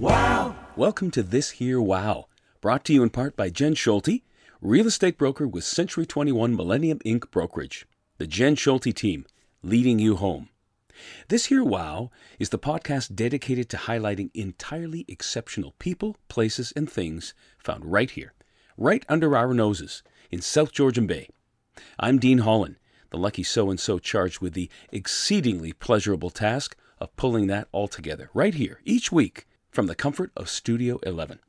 wow. Welcome to This Here Wow, brought to you in part by Jen Schulte, real estate broker with Century 21 Millennium Inc. Brokerage. The Jen Schulte team, leading you home. This Here Wow is the podcast dedicated to highlighting entirely exceptional people, places, and things found right here, right under our noses, in South Georgian Bay. I'm Dean Holland, the lucky so and so charged with the exceedingly pleasurable task of pulling that all together right here each week from the comfort of Studio 11.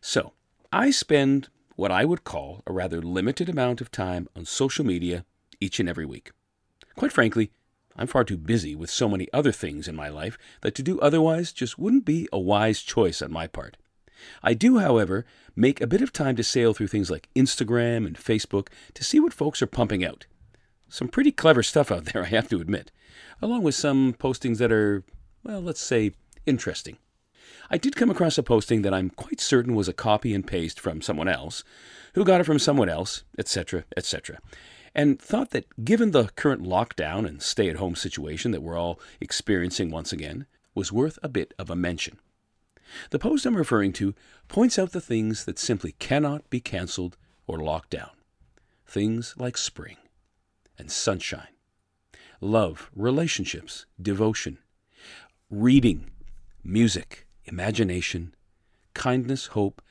So, I spend what I would call a rather limited amount of time on social media each and every week. Quite frankly, I'm far too busy with so many other things in my life that to do otherwise just wouldn't be a wise choice on my part. I do, however, make a bit of time to sail through things like Instagram and Facebook to see what folks are pumping out. Some pretty clever stuff out there, I have to admit, along with some postings that are, well, let's say, interesting. I did come across a posting that I'm quite certain was a copy and paste from someone else, who got it from someone else, etc., etc., and thought that given the current lockdown and stay at home situation that we're all experiencing once again, was worth a bit of a mention. The post I'm referring to points out the things that simply cannot be canceled or locked down. Things like spring and sunshine, love, relationships, devotion, reading, music, imagination, kindness, hope,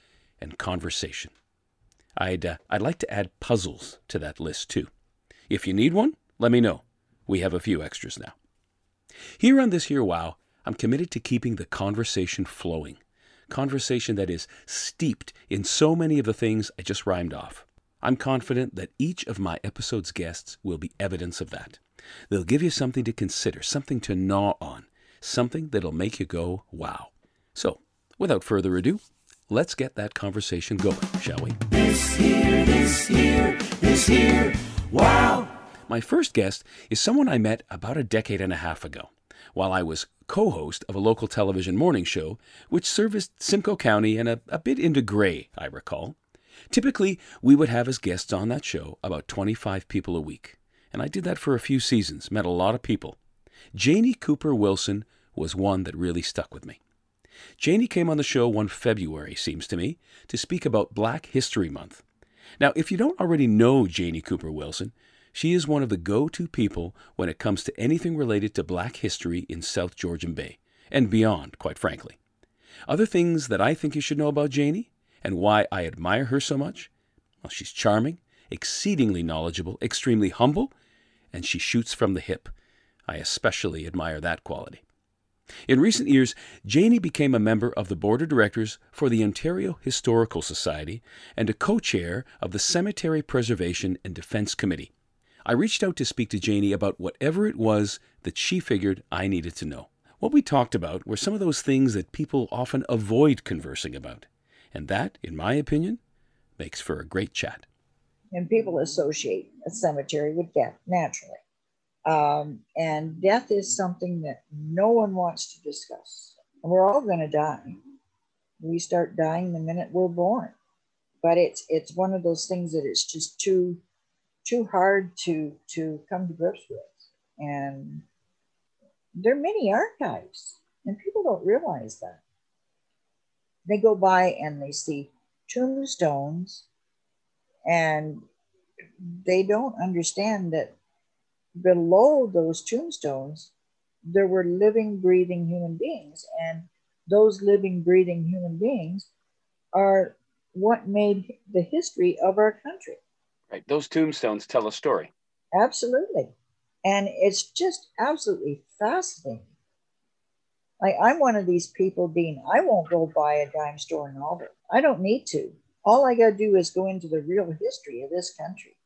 and conversation. I'd, uh, I'd like to add puzzles to that list too. If you need one, let me know. We have a few extras now. Here on this here wow, I'm committed to keeping the conversation flowing. Conversation that is steeped in so many of the things I just rhymed off. I'm confident that each of my episode's guests will be evidence of that. They'll give you something to consider, something to gnaw on, something that'll make you go, wow. So, without further ado, let's get that conversation going, shall we? This here, this here, this here, wow. My first guest is someone I met about a decade and a half ago while I was co host of a local television morning show which serviced Simcoe County and a, a bit into Grey, I recall. Typically, we would have as guests on that show about 25 people a week, and I did that for a few seasons, met a lot of people. Janie Cooper Wilson was one that really stuck with me. Janie came on the show one February, seems to me, to speak about Black History Month. Now, if you don't already know Janie Cooper Wilson, she is one of the go to people when it comes to anything related to black history in South Georgian Bay, and beyond, quite frankly. Other things that I think you should know about Janie, and why I admire her so much? Well, she's charming, exceedingly knowledgeable, extremely humble, and she shoots from the hip. I especially admire that quality. In recent years, Janie became a member of the board of directors for the Ontario Historical Society and a co chair of the Cemetery Preservation and Defense Committee. I reached out to speak to Janie about whatever it was that she figured I needed to know. What we talked about were some of those things that people often avoid conversing about. And that, in my opinion, makes for a great chat. And people associate a cemetery with death naturally. Um, and death is something that no one wants to discuss. And we're all going to die. We start dying the minute we're born. But it's it's one of those things that it's just too too hard to to come to grips with. And there are many archives, and people don't realize that. They go by and they see tombstones, and they don't understand that below those tombstones, there were living, breathing human beings. And those living, breathing human beings are what made the history of our country. Right. Those tombstones tell a story. Absolutely. And it's just absolutely fascinating. Like I'm one of these people, Dean, I won't go buy a dime store novel. I don't need to. All I got to do is go into the real history of this country.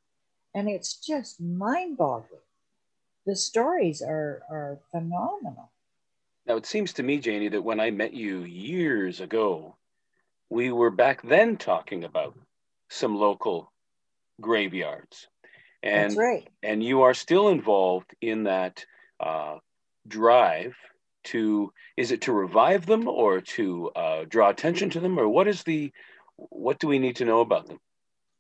And it's just mind boggling the stories are are phenomenal. Now it seems to me, Janie, that when I met you years ago, we were back then talking about some local graveyards. And, That's right. And you are still involved in that uh, drive to is it to revive them or to uh, draw attention to them or what is the what do we need to know about them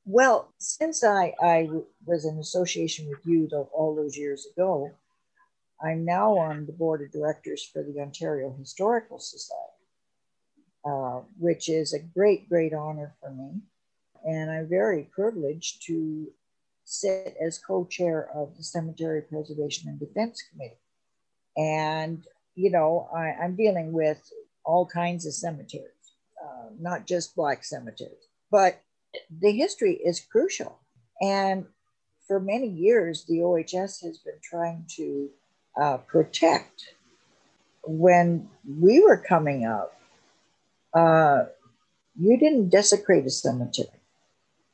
well, since I, I was in association with you all those years ago, I'm now on the board of directors for the Ontario Historical Society. uh, which is a great, great honor for me. And I'm very privileged to sit as co chair of the Cemetery Preservation and Defense Committee. And, you know, I, am dealing with all kinds of cemeteries, uh, not just black cemeteries, but the history is crucial. And for many years, the OHS has been trying to uh, protect. When we were coming up, uh, you didn't desecrate a cemetery.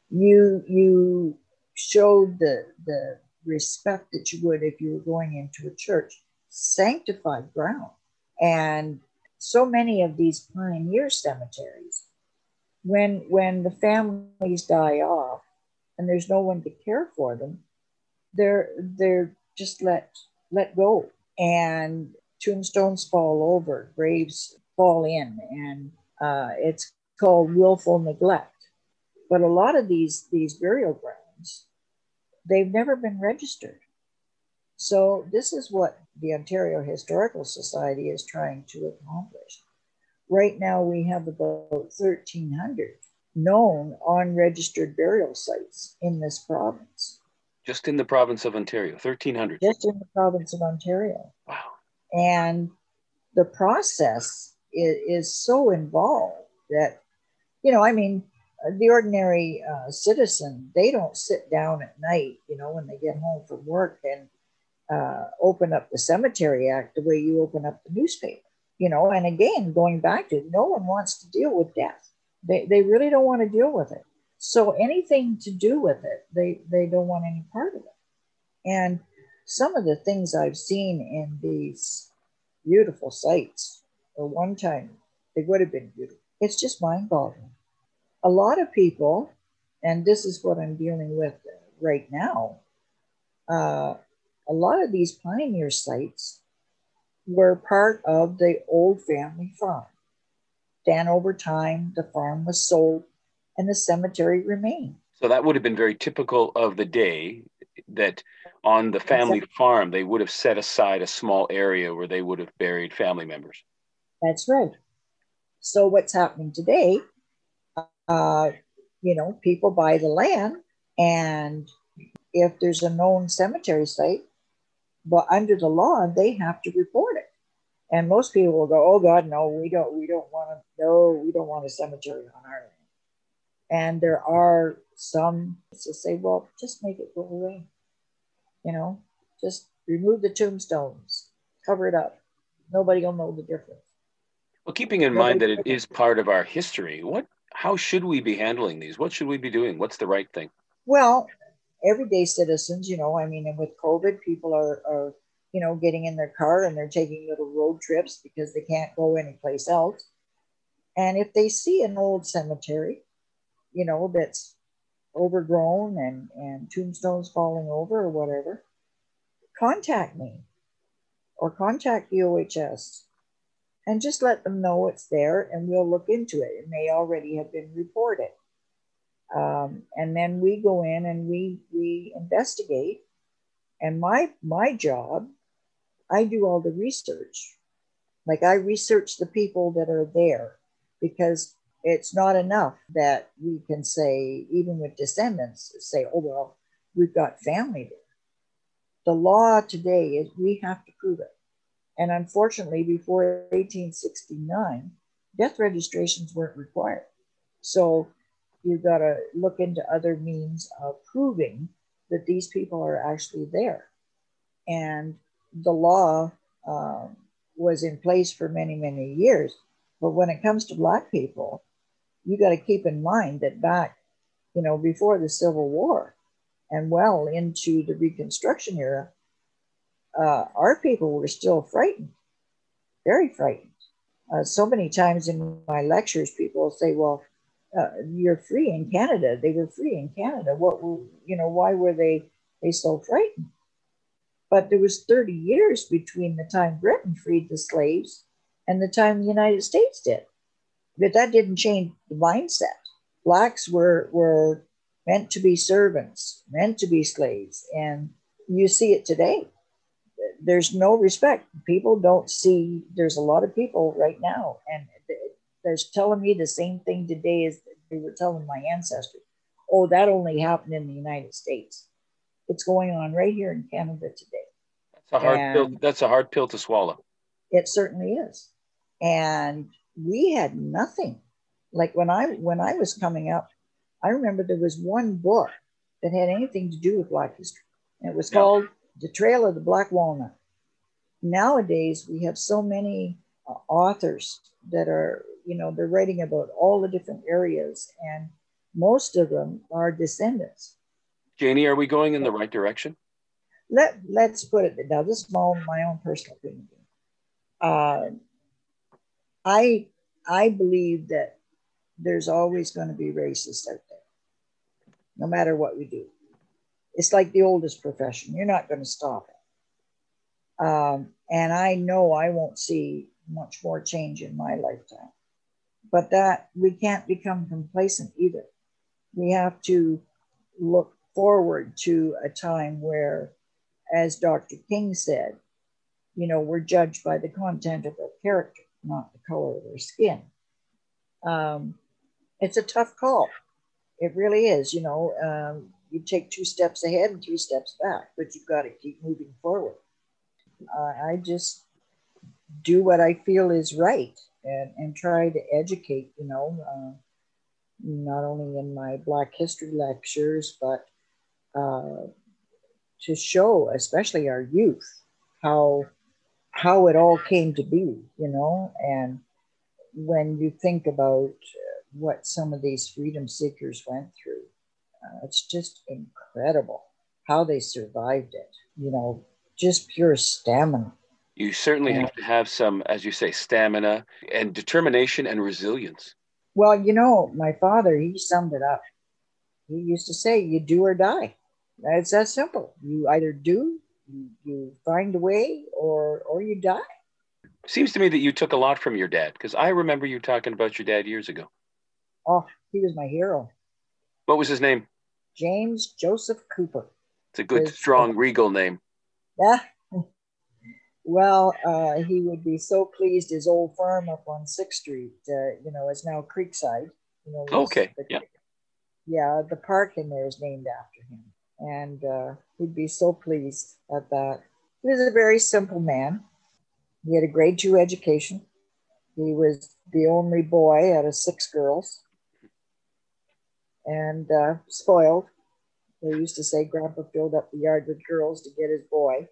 You you showed the the respect that you would if you were going into a church, sanctified ground. And so many of these pioneer cemeteries, when when the families die off and there's no one to care for them, they're they're just let let go. And tombstones fall over, graves fall in, and uh, it's called willful neglect. But a lot of these these burial grounds, they've never been registered. So this is what the Ontario Historical Society is trying to accomplish. Right now, we have about 1,300 known unregistered burial sites in this province. Just in the province of Ontario, 1,300. Just in the province of Ontario. Wow. And the process is, is so involved that, you know, I mean, the ordinary uh, citizen, they don't sit down at night, you know, when they get home from work and uh, open up the Cemetery Act the way you open up the newspaper, you know. And again, going back to no one wants to deal with death. They, they really don't want to deal with it. So anything to do with it, they, they don't want any part of it. And some of the things I've seen in these beautiful sites, or one time they would have been beautiful, it's just mind boggling. A lot of people, and this is what I'm dealing with right now, uh, a lot of these pioneer sites were part of the old family farm. Then over time, the farm was sold and the cemetery remained. So that would have been very typical of the day that on the family exactly. farm, they would have set aside a small area where they would have buried family members. That's right. So what's happening today, uh, you know, people buy the land and if there's a known cemetery site, but under the law, they have to report. And most people will go, "Oh God, no, we don't. We don't want to. No, we don't want a cemetery on our land." And there are some to say, "Well, just make it go away." You know, just remove the tombstones, cover it up. Nobody will know the difference. Well, keeping in Nobody mind that it is part of our history, what, how should we be handling these? What should we be doing? What's the right thing? Well, everyday citizens, you know, I mean, and with COVID, people are, are you know, getting in their car and they're taking little road trips because they can't go anyplace else. And if they see an old cemetery, you know, that's overgrown and, and tombstones falling over or whatever, contact me or contact the OHS and just let them know it's there and we'll look into it. It may already have been reported. Um, and then we go in and we we investigate. And my my job I do all the research. Like I research the people that are there because it's not enough that we can say, even with descendants, say, oh, well, we've got family there. The law today is we have to prove it. And unfortunately, before 1869, death registrations weren't required. So you've got to look into other means of proving that these people are actually there. And the law um, was in place for many, many years. But when it comes to Black people, you got to keep in mind that back, you know, before the Civil War and well into the Reconstruction era, uh, our people were still frightened, very frightened. Uh, so many times in my lectures, people say, well, uh, you're free in Canada. They were free in Canada. What, you know, why were they, they so frightened? But there was 30 years between the time Britain freed the slaves and the time the United States did. But that didn't change the mindset. Blacks were, were meant to be servants, meant to be slaves. And you see it today. There's no respect. People don't see, there's a lot of people right now, and they're telling me the same thing today as they were telling my ancestors. Oh, that only happened in the United States. It's going on right here in Canada today. That's a hard pill. That's a hard pill to swallow. It certainly is. And we had nothing. Like when I when I was coming up, I remember there was one book that had anything to do with Black history. And it was called The Trail of the Black Walnut. Nowadays, we have so many uh, authors that are, you know, they're writing about all the different areas, and most of them are descendants. Janie, are we going in the right direction? Let, let's put it now, this is my, my own personal opinion. Uh, I, I believe that there's always going to be racists out there, no matter what we do. It's like the oldest profession. You're not going to stop it. Um, and I know I won't see much more change in my lifetime. But that we can't become complacent either. We have to look forward to a time where, as Dr. King said, you know, we're judged by the content of our character, not the color of our skin. Um, it's a tough call. It really is. You know, um, you take two steps ahead and three steps back, but you've got to keep moving forward. Uh, I just do what I feel is right and, and try to educate, you know, uh, not only in my Black history lectures, but uh, to show, especially our youth, how how it all came to be, you know, and when you think about what some of these freedom seekers went through, uh, it's just incredible how they survived it. You know, just pure stamina. You certainly have to have some, as you say, stamina and determination and resilience. Well, you know, my father, he summed it up. He used to say, you do or die. It's that simple. You either do, you, you find a way, or or you die. Seems to me that you took a lot from your dad, because I remember you talking about your dad years ago. Oh, he was my hero. What was his name? James Joseph Cooper. It's a good, his, strong, uh, regal name. Yeah. Well, uh, he would be so pleased. His old farm up on Sixth Street, uh, you know, is now Creekside. You know, okay. The, yeah. Yeah, the park in there is named after him, and uh, he'd be so pleased at that. He was a very simple man. He had a grade two education. He was the only boy out of six girls and uh, spoiled. They used to say Grandpa filled up the yard with girls to get his boy.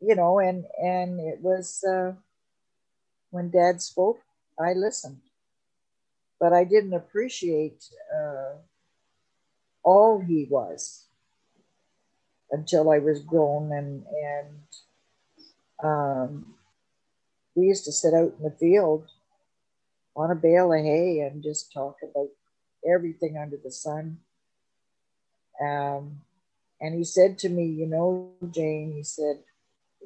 You know, and and it was uh, when Dad spoke, I listened, but I didn't appreciate uh, all he was until I was grown and and um, we used to sit out in the field on a bale of hay and just talk about everything under the sun. Um, and he said to me, you know, Jane, he said,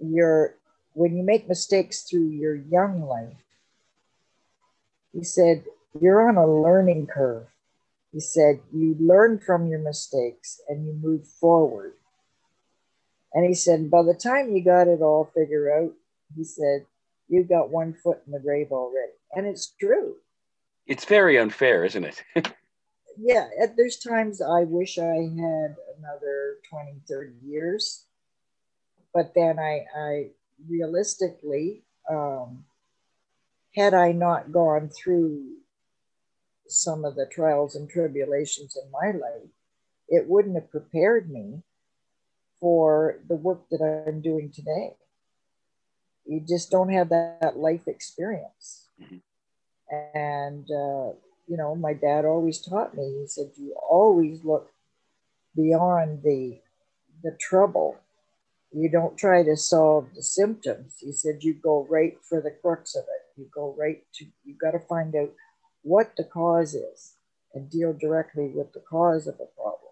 you're when you make mistakes through your young life, he said, you're on a learning curve. He said, you learn from your mistakes and you move forward. And he said, by the time you got it all figured out, he said, you've got one foot in the grave already. And it's true. It's very unfair, isn't it? yeah, there's times I wish I had another 20, 30 years. But then I, I realistically, um, had I not gone through some of the trials and tribulations in my life, it wouldn't have prepared me for the work that I'm doing today. You just don't have that, that life experience. Mm-hmm. And, uh, you know, my dad always taught me, he said, you always look beyond the, the trouble. You don't try to solve the symptoms. He said, you go right for the crux of it. You go right to, you got to find out what the cause is and deal directly with the cause of a problem.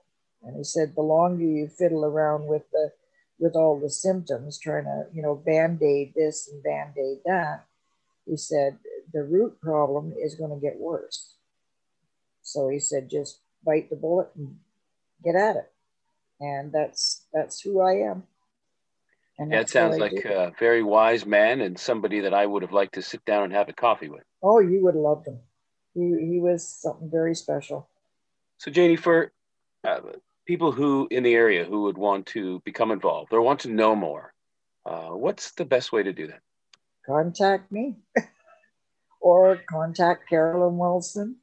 And he said, the longer you fiddle around with the, with all the symptoms, trying to, you know, band aid this and band aid that, he said, the root problem is going to get worse. So he said, just bite the bullet and get at it. And that's that's who I am. And That sounds like a very wise man and somebody that I would have liked to sit down and have a coffee with. Oh, you would have loved him. He, he was something very special. So, Janie, for uh, people who in the area who would want to become involved or want to know more, uh, what's the best way to do that? Contact me or contact Carolyn Wilson.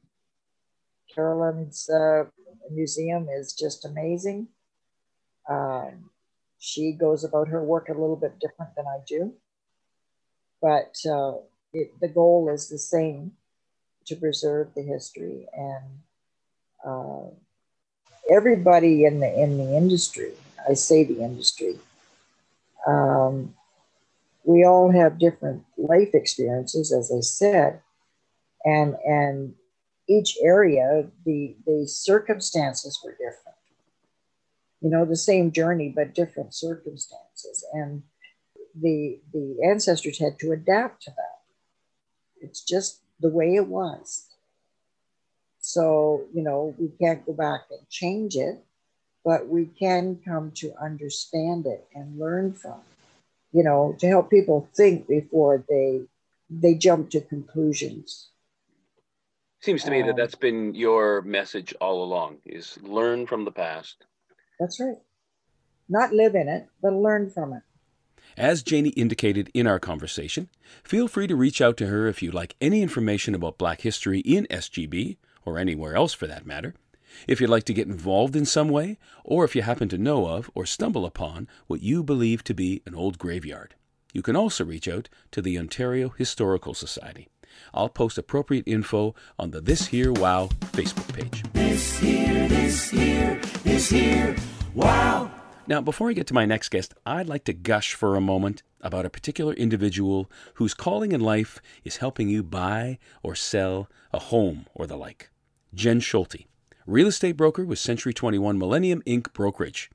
Carolyn's uh, museum is just amazing. Um, she goes about her work a little bit different than I do, but uh, it, the goal is the same to preserve the history and uh, everybody in the in the industry. I say the industry. Um, we all have different life experiences, as I said, and and each area the the circumstances were different you know the same journey but different circumstances and the the ancestors had to adapt to that it's just the way it was so you know we can't go back and change it but we can come to understand it and learn from it, you know to help people think before they they jump to conclusions Seems to me that Um, that's been your message all along: is learn from the past. That's right. Not live in it, but learn from it. As Janie indicated in our conversation, feel free to reach out to her if you'd like any information about Black history in SGB, or anywhere else for that matter. If you'd like to get involved in some way, or if you happen to know of or stumble upon what you believe to be an old graveyard. You can also reach out to the Ontario Historical Society. I'll post appropriate info on the This Here Wow Facebook page. This here, this here, this here. Wow. Now, before I get to my next guest, I'd like to gush for a moment about a particular individual whose calling in life is helping you buy or sell a home or the like. Jen Schulte, real estate broker with Century 21 Millennium Inc. Brokerage.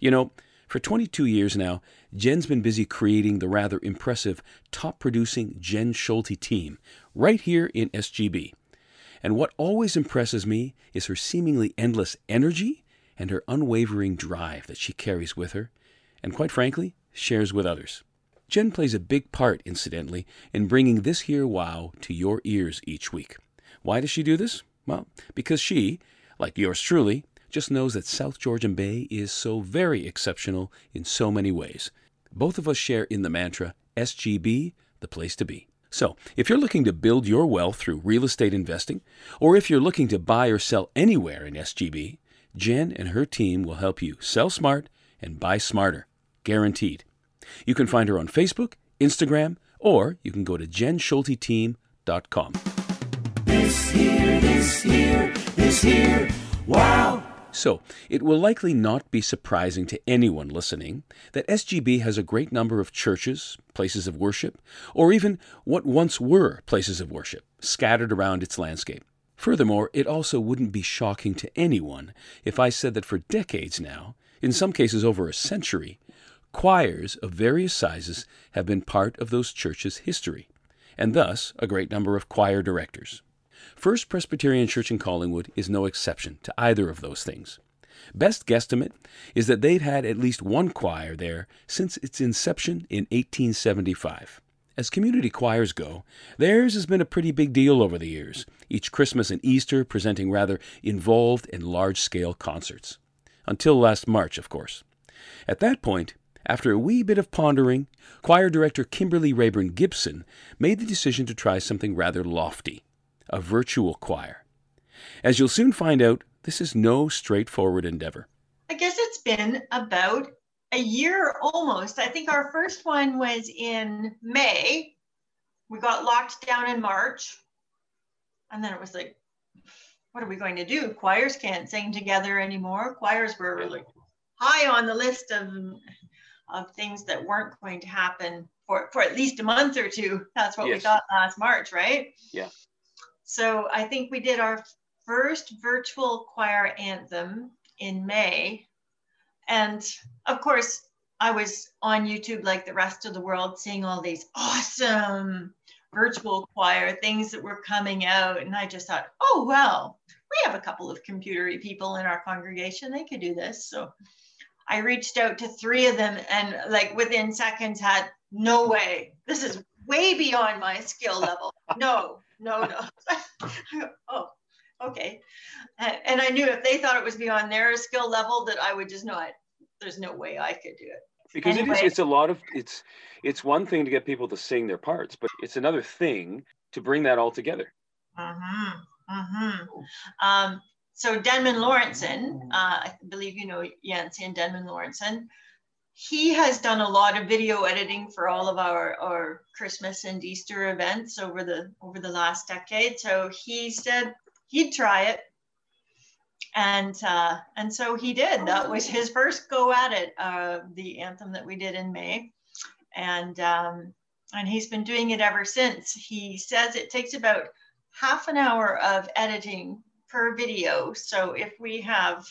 You know, for 22 years now, Jen's been busy creating the rather impressive top producing Jen Schulte team right here in SGB. And what always impresses me is her seemingly endless energy and her unwavering drive that she carries with her, and quite frankly, shares with others. Jen plays a big part, incidentally, in bringing this here wow to your ears each week. Why does she do this? Well, because she, like yours truly, just knows that South Georgian Bay is so very exceptional in so many ways. Both of us share in the mantra SGB, the place to be. So, if you're looking to build your wealth through real estate investing, or if you're looking to buy or sell anywhere in SGB, Jen and her team will help you sell smart and buy smarter, guaranteed. You can find her on Facebook, Instagram, or you can go to jenschulteteam.com. This here, this here, this here. Wow. So, it will likely not be surprising to anyone listening that SGB has a great number of churches, places of worship, or even what once were places of worship scattered around its landscape. Furthermore, it also wouldn't be shocking to anyone if I said that for decades now, in some cases over a century, choirs of various sizes have been part of those churches' history, and thus a great number of choir directors. First Presbyterian Church in Collingwood is no exception to either of those things. Best guesstimate is that they've had at least one choir there since its inception in 1875. As community choirs go, theirs has been a pretty big deal over the years, each Christmas and Easter presenting rather involved and large scale concerts. Until last March, of course. At that point, after a wee bit of pondering, choir director Kimberly Rayburn Gibson made the decision to try something rather lofty a virtual choir. As you'll soon find out, this is no straightforward endeavor. I guess it's been about a year almost. I think our first one was in May. We got locked down in March. And then it was like, what are we going to do? Choirs can't sing together anymore. Choirs were like high on the list of, of things that weren't going to happen for, for at least a month or two. That's what we Yes. thought last March, right? Yeah. So I think we did our first virtual choir anthem in May. And of course, I was on YouTube like the rest of the world, seeing all these awesome virtual choir things that were coming out. And I just thought, oh, well, we have a couple of computery people in our congregation. They could do this. So I reached out to three of them and like within seconds had no way. This is way beyond my skill level. No, no, no. oh, okay. And I knew if they thought it was beyond their skill level that I would just not, there's no way I could do it. Because anyway. it is, it's a lot of, it's, it's one thing to get people to sing their parts, but it's another thing to bring that all together. Mm-hmm. Mm-hmm. Um, so Denman Lawrenson, uh, I believe you know Yancey and Denman Lawrenson, he has done a lot of video editing for all of our, our Christmas and Easter events over the over the last decade. So he said he'd try it, and uh, and so he did. That was his first go at it. Uh, the anthem that we did in May, and um, and he's been doing it ever since. He says it takes about half an hour of editing per video. So if we have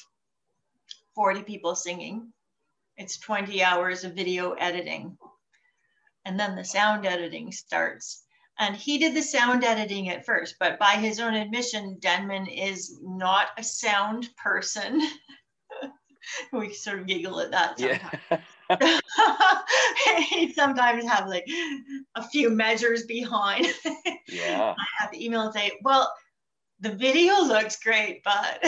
40 people singing, it's 20 hours of video editing. And then the sound editing starts. And he did the sound editing at first, but by his own admission, Denman is not a sound person. we sort of giggle at that sometimes. Yeah. he sometimes have like a few measures behind. yeah. I have to email and say, well, the video looks great, but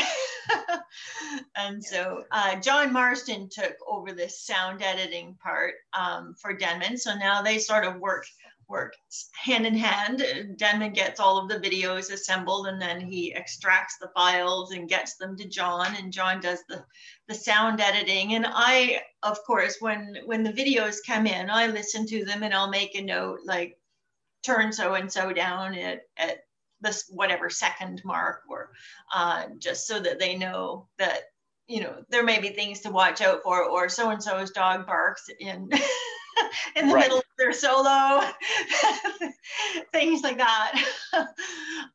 and so uh, John Marston took over the sound editing part um, for Denman. So now they sort of work work hand in hand. Denman gets all of the videos assembled and then he extracts the files and gets them to John and John does the, the sound editing. And I, of course, when, when the videos come in, I listen to them and I'll make a note like turn so-and-so down at, at this whatever second mark or uh, just so that they know that you know there may be things to watch out for or so and so's dog barks in in the right. middle of their solo things like that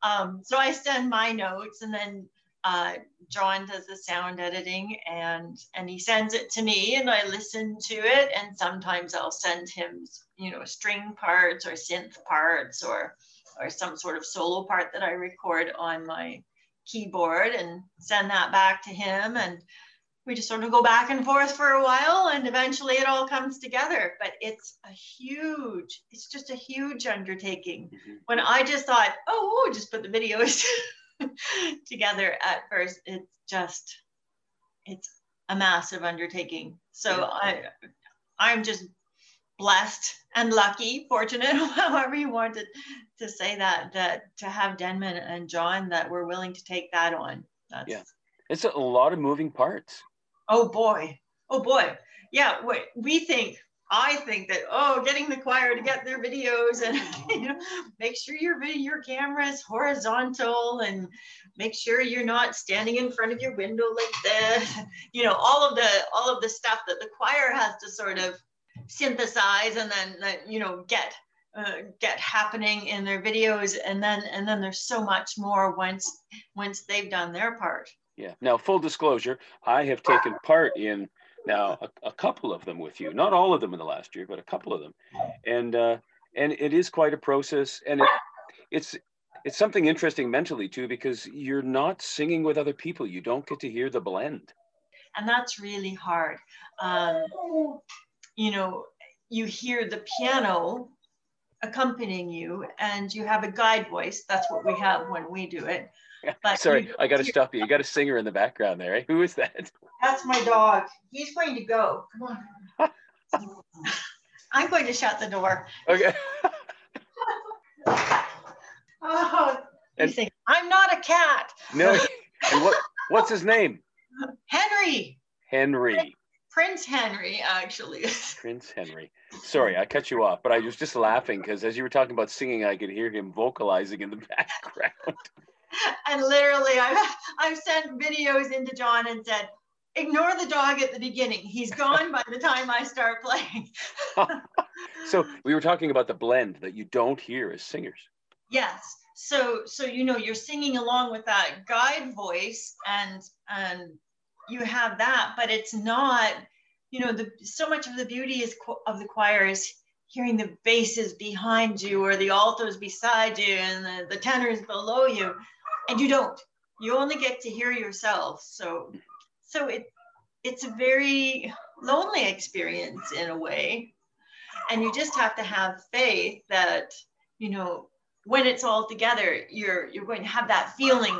um, so i send my notes and then uh, John does the sound editing and and he sends it to me and I listen to it and sometimes I'll send him you know string parts or synth parts or or some sort of solo part that I record on my keyboard and send that back to him. And we just sort of go back and forth for a while and eventually it all comes together. But it's a huge, it's just a huge undertaking. Mm-hmm. When I just thought, oh, we'll just put the videos together at first, it's just, it's a massive undertaking. So I, I'm just blessed and lucky, fortunate, however you wanted to say that, that to have Denman and John that were willing to take that on. That's, yeah, it's a lot of moving parts. Oh boy, oh boy, yeah. Wait, we think I think that oh, getting the choir to get their videos and you know make sure your video your camera is horizontal and make sure you're not standing in front of your window like this. You know all of the all of the stuff that the choir has to sort of synthesize and then you know get uh, get happening in their videos. And then and then there's so much more once once they've done their part. Yeah. Now full disclosure i have taken part in now a, a, couple of them with you. Not all of them in the last year but a couple of them. And uh and it is quite a process. And it, it's it's something interesting mentally too because you're not singing with other people. You don't get to hear the blend. And that's really hard. Um, you know, you hear the piano accompanying you and you have a guide voice. That's what we have when we do it. But Sorry, I got to stop you. You got a singer in the background there. Eh? Who is that? That's my dog. He's going to go. Come on. I'm going to shut the door. Okay. oh, and, think I'm not a cat. No. And what what's his name? Henry. Henry. Prince Henry, actually. Prince Henry. Sorry, I cut you off, but I was just laughing because as you were talking about singing, I could hear him vocalizing in the background. and literally, I've, I've sent videos into John and said, ignore the dog at the beginning. He's gone by the time I start playing. so we were talking about the blend that you don't hear as singers. Yes. So so you know you're singing along with that guide voice and and you have that, but it's not, you know, the so much of the beauty is of the choir is hearing the basses behind you or the altos beside you and the, the tenors below you, and you don't. You only get to hear yourself. So, so it it's a very lonely experience in a way. And you just have to have faith that, you know, when it's all together, you're you're going to have that feeling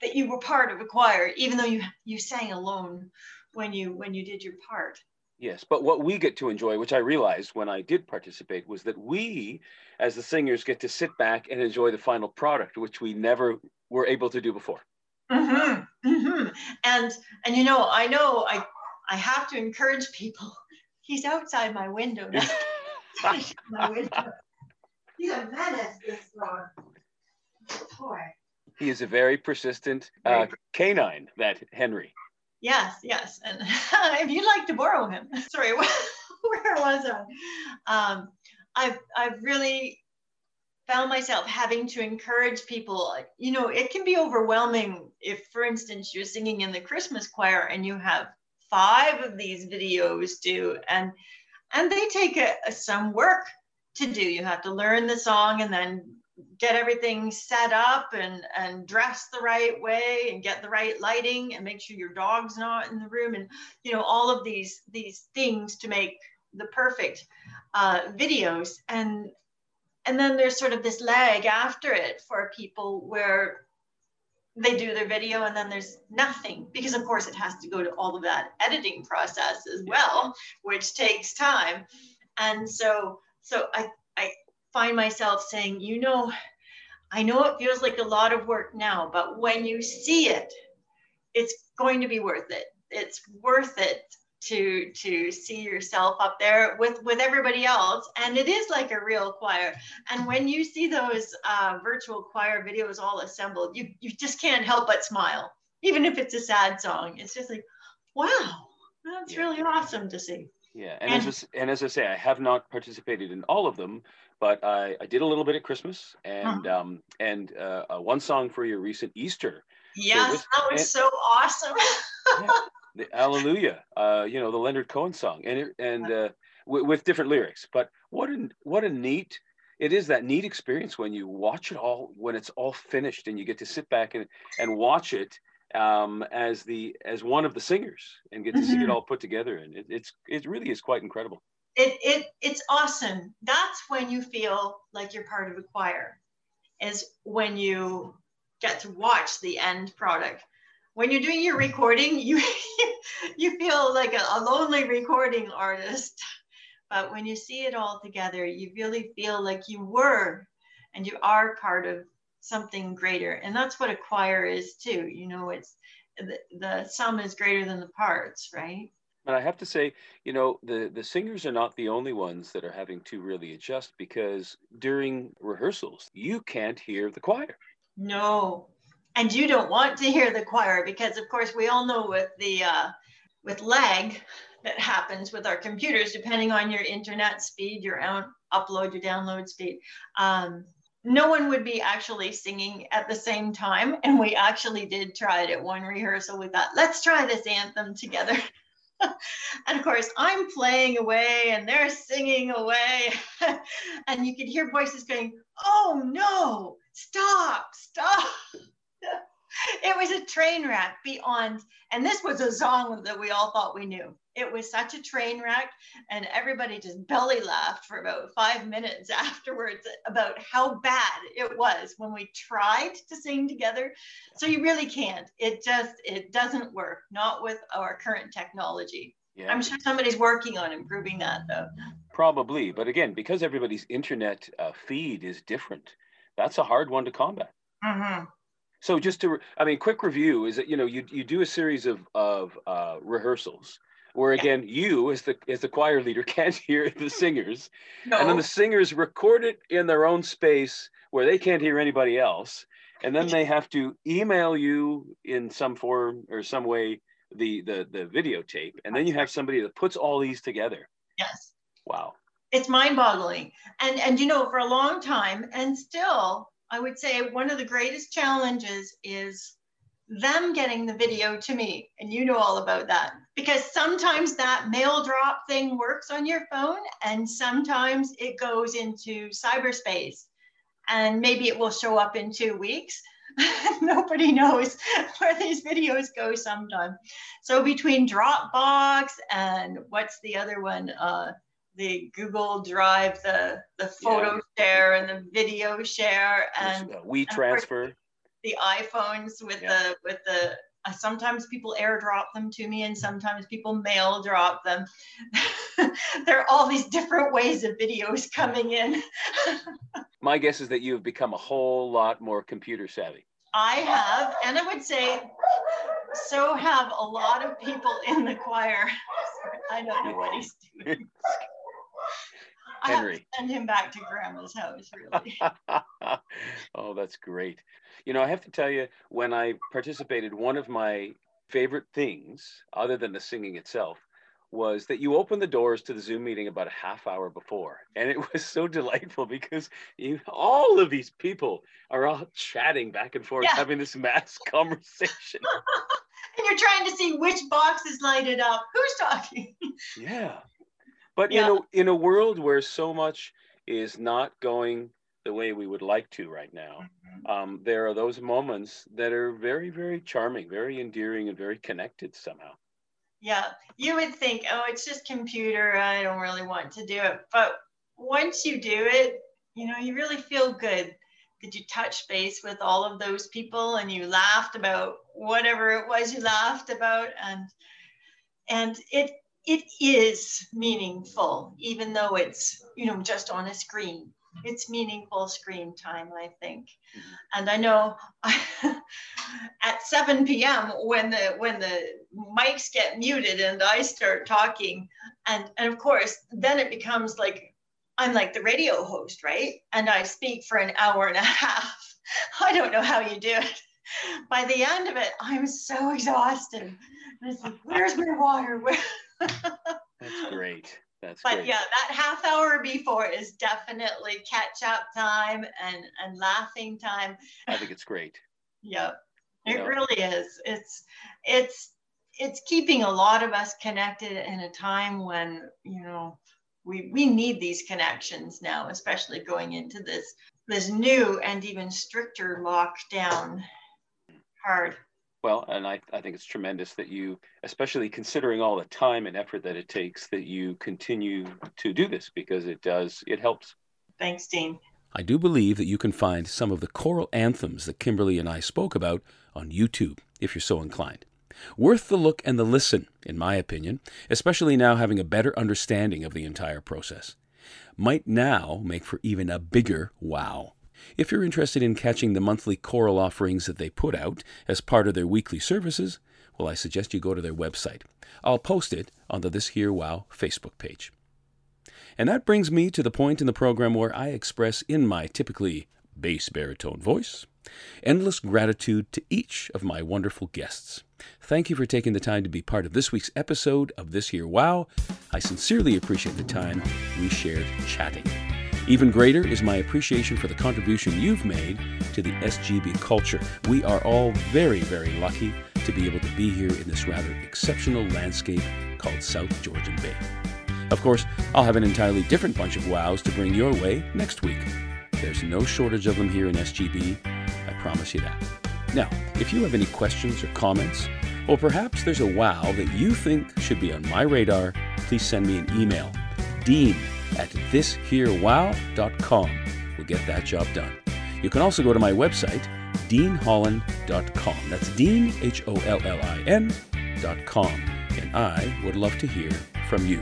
that you were part of a choir, even though you you sang alone when you when you did your part. Yes, but what we get to enjoy, which I realized when I did participate, was that we, as the singers, get to sit back and enjoy the final product, which we never were able to do before. Mm-hmm, mm-hmm. And and you know, I know I I have to encourage people. He's outside my window now. my window. He's a menace, this dog. Toy. He is a very persistent uh, canine, that Henry. Yes, yes. And if you'd like to borrow him, sorry, where was I? Um, I've, I've really found myself having to encourage people. You know, it can be overwhelming if, for instance, you're singing in the Christmas choir and you have five of these videos due, and and they take a, a, some work to do. You have to learn the song and then get everything set up and and dress the right way and get the right lighting and make sure your dog's not in the room and you know all of these these things to make the perfect uh, videos. And and then there's sort of this lag after it for people where they do their video and then there's nothing because of course it has to go to all of that editing process as well which takes time. And so so i i find myself saying you know i know it feels like a lot of work now but when you see it it's going to be worth it. It's worth it to to see yourself up there with with everybody else. And it is like a real choir. And when you see those uh, virtual choir videos all assembled you you just can't help but smile even if it's a sad song. It's just like wow that's yeah. really awesome to see. Yeah and, and, as, and as i say i have not participated in all of them but i, I did a little bit at christmas and uh-huh. um and uh, uh, one song for your recent easter yes service. that was and, so awesome yeah the Alleluia, uh, you know, the Leonard Cohen song, and it, and uh, w- with different lyrics. But what a what a neat it is that neat experience when you watch it all when it's all finished and you get to sit back and and watch it um, as the as one of the singers and get to mm-hmm. see it mm-hmm. all put together. And it, it's it really is quite incredible. It, it it's awesome. That's when you feel like you're part of a choir, is when you get to watch the end product when you're doing your recording, you you feel like a, a, lonely recording artist. But when you see it all together, you really feel like you were and you are part of something greater. And that's what a choir is too. You know, it's the, the sum is greater than the parts, right? And I have to say, you know, the, the singers are not the only ones that are having to really adjust because during rehearsals, you can't hear the choir. No, and you don't want to hear the choir because of course we all know with the uh, with lag that happens with our computers depending on your internet speed your upload your download speed um, no one would be actually singing at the same time. And we actually did try it at one rehearsal we thought let's try this anthem together and of course i'm playing away and they're singing away and you could hear voices going oh no stop stop it was a train wreck beyond, and this was a song that we all thought we knew. It was such a train wreck, and everybody just belly laughed for about five minutes afterwards about how bad it was when we tried to sing together. So you really can't. It just it doesn't work. Not with our current technology. Yeah. I'm sure somebody's working on improving that though. Probably, but again, because everybody's internet uh, feed is different, that's a hard one to combat. Mm-hmm. So just to, I mean, quick review is that you know you you do a series of of uh, rehearsals where again yeah. you as the as the choir leader can't hear the singers, no. and then the singers record it in their own space where they can't hear anybody else, and then they have to email you in some form or some way the the the videotape, and then you have somebody that puts all these together. Yes. Wow. It's mind-boggling, and and you know for a long time, and still I would say one of the greatest challenges is them getting the video to me. And you know all about that because sometimes that mail drop thing works on your phone and sometimes it goes into cyberspace and maybe it will show up in two weeks. Nobody knows where these videos go sometimes. So between Dropbox and what's the other one? Uh, the Google Drive, the the photo yeah. share and the video share, and we transfer the iPhones with yeah. the with the. Sometimes people airdrop them to me, and sometimes people mail drop them. there are all these different ways of videos coming in. My guess is that you have become a whole lot more computer savvy. I have, and I would say so have a lot of people in the choir. I don't know what he's doing. Henry. send him back to grandma's house, really. oh, that's great. You know, I have to tell you, when I participated, one of my favorite things, other than the singing itself, was that you opened the doors to the Zoom meeting about a half hour before. And it was so delightful because you, all of these people are all chatting back and forth, yeah. having this mass conversation. and you're trying to see which box is lighted up. Who's talking? yeah. But yeah. in a in a world where so much is not going the way we would like to right now, mm-hmm. um, there are those moments that are very very charming, very endearing, and very connected somehow. Yeah, you would think, oh, it's just computer. I don't really want to do it, but once you do it, you know, you really feel good. Did you touch base with all of those people and you laughed about whatever it was you laughed about and and it it is meaningful, even though it's, you know, just on a screen. It's meaningful screen time, I think. Mm-hmm. And I know at 7 p.m. when the when the mics get muted and I start talking, and, and of course, then it becomes like I'm like the radio host, right? And I speak for an hour and a half. I don't know how you do it. By the end of it, I'm so exhausted. Like, where's my water? Where that's great. That's but great. yeah, that half hour before is definitely catch up time and and laughing time. I think it's great. yeah, it know. really is. It's it's it's keeping a lot of us connected in a time when you know we we need these connections now, especially going into this this new and even stricter lockdown. Hard. Well, and I, I think it's tremendous that you, especially considering all the time and effort that it takes, that you continue to do this because it does, it helps. Thanks, Dean. I do believe that you can find some of the choral anthems that Kimberly and I spoke about on YouTube, if you're so inclined. Worth the look and the listen, in my opinion, especially now having a better understanding of the entire process. Might now make for even a bigger wow. If you're interested in catching the monthly choral offerings that they put out as part of their weekly services, well, I suggest you go to their website. I'll post it on the This Here Wow Facebook page. And that brings me to the point in the program where I express in my typically bass baritone voice endless gratitude to each of my wonderful guests. Thank you for taking the time to be part of this week's episode of This Here Wow. I sincerely appreciate the time we shared chatting. Even greater is my appreciation for the contribution you've made to the SGB culture. We are all very, very lucky to be able to be here in this rather exceptional landscape called South Georgian Bay. Of course, I'll have an entirely different bunch of wows to bring your way next week. There's no shortage of them here in SGB, I promise you that. Now, if you have any questions or comments, or perhaps there's a wow that you think should be on my radar, please send me an email. Dean at thisherewow.com will get that job done. You can also go to my website, deanhollin.com. That's Dean, H O L L I N.com. And I would love to hear from you.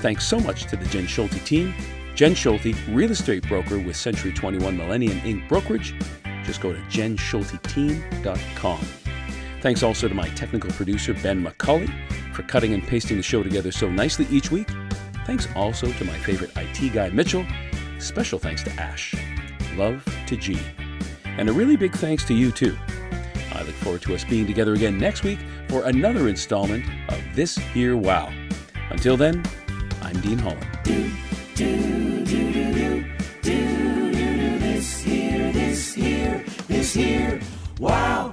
Thanks so much to the Jen Schulte team. Jen Schulte, real estate broker with Century 21 Millennium Inc. Brokerage. Just go to jenschulteteam.com. Thanks also to my technical producer, Ben McCulley, for cutting and pasting the show together so nicely each week. Thanks also to my favorite IT guy, Mitchell. Special thanks to Ash. Love to G. And a really big thanks to you, too. I look forward to us being together again next week for another installment of This Here Wow. Until then, I'm Dean Hollin. Do, do, do, this here, this here, this here, wow.